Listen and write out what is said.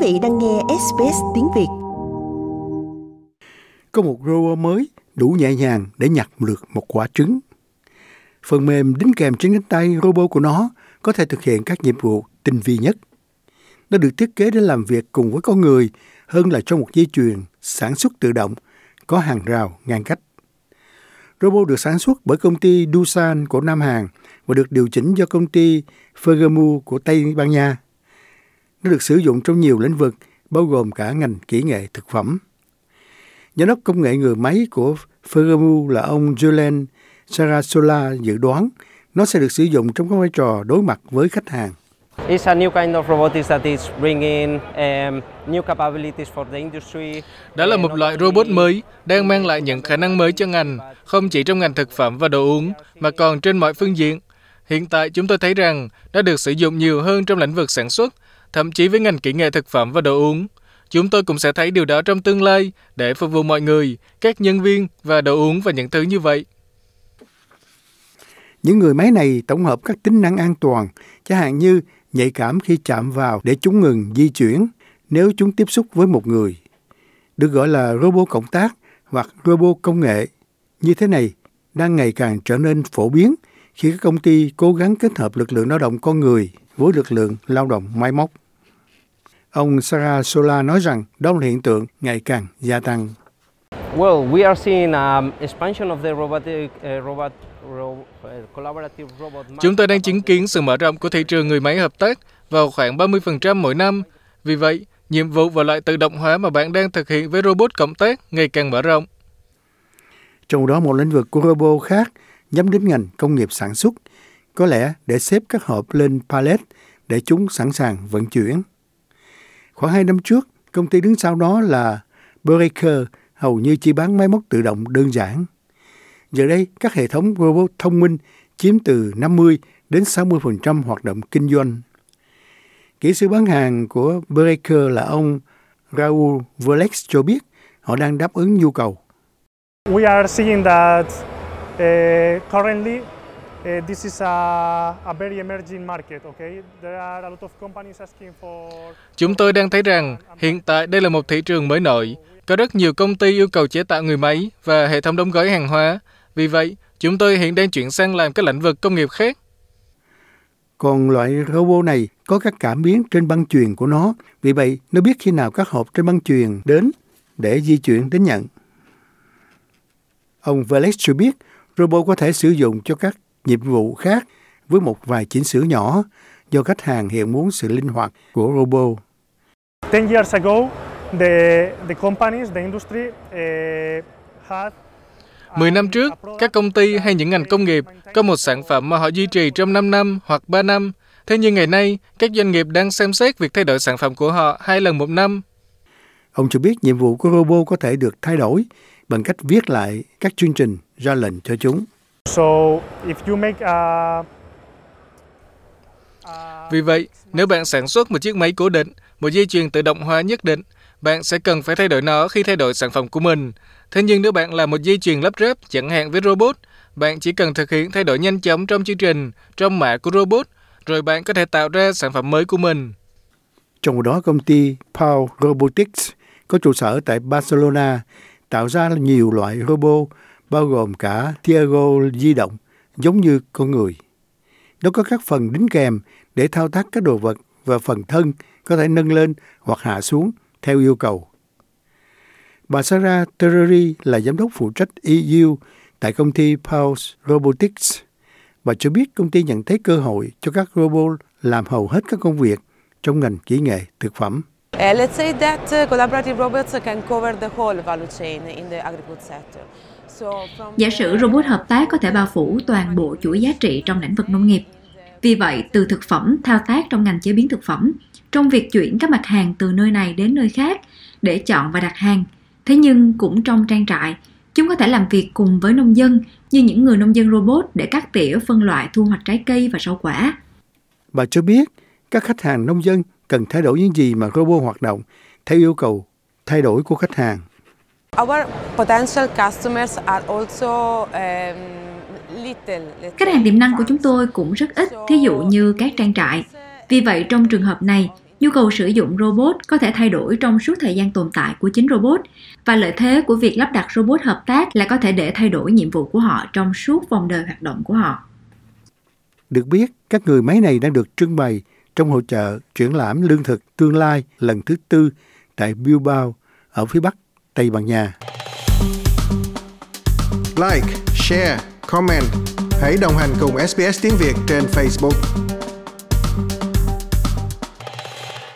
vị đang nghe SBS tiếng Việt. Có một robot mới, đủ nhẹ nhàng để nhặt được một quả trứng. Phần mềm đính kèm trên cánh tay robot của nó có thể thực hiện các nhiệm vụ tinh vi nhất. Nó được thiết kế để làm việc cùng với con người hơn là trong một dây chuyền sản xuất tự động, có hàng rào ngăn cách. Robot được sản xuất bởi công ty Dusan của Nam Hàn và được điều chỉnh do công ty Fergamu của Tây Ban Nha. Nó được sử dụng trong nhiều lĩnh vực, bao gồm cả ngành kỹ nghệ thực phẩm. Giám đốc công nghệ người máy của Fergamu là ông Julian Sarasola dự đoán nó sẽ được sử dụng trong các vai trò đối mặt với khách hàng. It's a new kind of robotics that is bringing um, new capabilities for the industry. Đó là một loại robot mới đang mang lại những khả năng mới cho ngành, không chỉ trong ngành thực phẩm và đồ uống, mà còn trên mọi phương diện. Hiện tại chúng tôi thấy rằng nó được sử dụng nhiều hơn trong lĩnh vực sản xuất, thậm chí với ngành kỹ nghệ thực phẩm và đồ uống. Chúng tôi cũng sẽ thấy điều đó trong tương lai để phục vụ mọi người, các nhân viên và đồ uống và những thứ như vậy. Những người máy này tổng hợp các tính năng an toàn, chẳng hạn như nhạy cảm khi chạm vào để chúng ngừng di chuyển nếu chúng tiếp xúc với một người. Được gọi là robot cộng tác hoặc robot công nghệ. Như thế này đang ngày càng trở nên phổ biến khi các công ty cố gắng kết hợp lực lượng lao động con người với lực lượng lao động máy móc. Ông Sarah Sola nói rằng đó là hiện tượng ngày càng gia tăng. Well, we are seeing um, expansion of the robotic uh, robot Chúng tôi đang chứng kiến sự mở rộng của thị trường người máy hợp tác vào khoảng 30% mỗi năm. Vì vậy, nhiệm vụ và loại tự động hóa mà bạn đang thực hiện với robot cộng tác ngày càng mở rộng. Trong đó một lĩnh vực của robot khác nhắm đến ngành công nghiệp sản xuất, có lẽ để xếp các hộp lên pallet để chúng sẵn sàng vận chuyển. Khoảng hai năm trước, công ty đứng sau đó là Breaker hầu như chỉ bán máy móc tự động đơn giản. Giờ đây, các hệ thống robot thông minh chiếm từ 50 đến 60% hoạt động kinh doanh. Kỹ sư bán hàng của Breaker là ông Raul Volex cho biết họ đang đáp ứng nhu cầu. We are seeing that uh, currently uh, this is a, a very emerging market, okay? There are a lot of companies asking for Chúng tôi đang thấy rằng hiện tại đây là một thị trường mới nổi. Có rất nhiều công ty yêu cầu chế tạo người máy và hệ thống đóng gói hàng hóa vì vậy, chúng tôi hiện đang chuyển sang làm các lĩnh vực công nghiệp khác. Còn loại robot này có các cảm biến trên băng chuyền của nó, vì vậy nó biết khi nào các hộp trên băng chuyền đến để di chuyển đến nhận. Ông Valex cho biết robot có thể sử dụng cho các nhiệm vụ khác với một vài chỉnh sửa nhỏ do khách hàng hiện muốn sự linh hoạt của robot. 10 years ago, the, the companies, the industry uh, had 10 năm trước, các công ty hay những ngành công nghiệp có một sản phẩm mà họ duy trì trong 5 năm hoặc 3 năm. Thế nhưng ngày nay, các doanh nghiệp đang xem xét việc thay đổi sản phẩm của họ hai lần một năm. Ông cho biết nhiệm vụ của robot có thể được thay đổi bằng cách viết lại các chương trình ra lệnh cho chúng. So, if you make a vì vậy, nếu bạn sản xuất một chiếc máy cố định, một dây chuyền tự động hóa nhất định, bạn sẽ cần phải thay đổi nó khi thay đổi sản phẩm của mình. Thế nhưng nếu bạn là một dây chuyền lắp ráp chẳng hạn với robot, bạn chỉ cần thực hiện thay đổi nhanh chóng trong chương trình, trong mã của robot, rồi bạn có thể tạo ra sản phẩm mới của mình. Trong đó công ty Pau Robotics có trụ sở tại Barcelona tạo ra nhiều loại robot bao gồm cả Tiago di động giống như con người. Nó có các phần đính kèm để thao tác các đồ vật và phần thân có thể nâng lên hoặc hạ xuống theo yêu cầu. Bà Sarah Terry là giám đốc phụ trách EU tại công ty Pulse Robotics. Bà cho biết công ty nhận thấy cơ hội cho các robot làm hầu hết các công việc trong ngành kỹ nghệ thực phẩm. Uh, let's say that uh, collaborative robots can cover the whole value chain in the agri-food sector. Giả sử robot hợp tác có thể bao phủ toàn bộ chuỗi giá trị trong lĩnh vực nông nghiệp. Vì vậy, từ thực phẩm thao tác trong ngành chế biến thực phẩm, trong việc chuyển các mặt hàng từ nơi này đến nơi khác để chọn và đặt hàng. Thế nhưng cũng trong trang trại, chúng có thể làm việc cùng với nông dân như những người nông dân robot để cắt tỉa phân loại thu hoạch trái cây và rau quả. Bà cho biết các khách hàng nông dân cần thay đổi những gì mà robot hoạt động theo yêu cầu thay đổi của khách hàng. Khách hàng tiềm năng của chúng tôi cũng rất ít, thí dụ như các trang trại. Vì vậy, trong trường hợp này, nhu cầu sử dụng robot có thể thay đổi trong suốt thời gian tồn tại của chính robot và lợi thế của việc lắp đặt robot hợp tác là có thể để thay đổi nhiệm vụ của họ trong suốt vòng đời hoạt động của họ. Được biết, các người máy này đang được trưng bày trong hội trợ triển lãm lương thực tương lai lần thứ tư tại Bilbao ở phía bắc Tây Ban Nha. Like, share, comment. Hãy đồng hành cùng SBS tiếng Việt trên Facebook.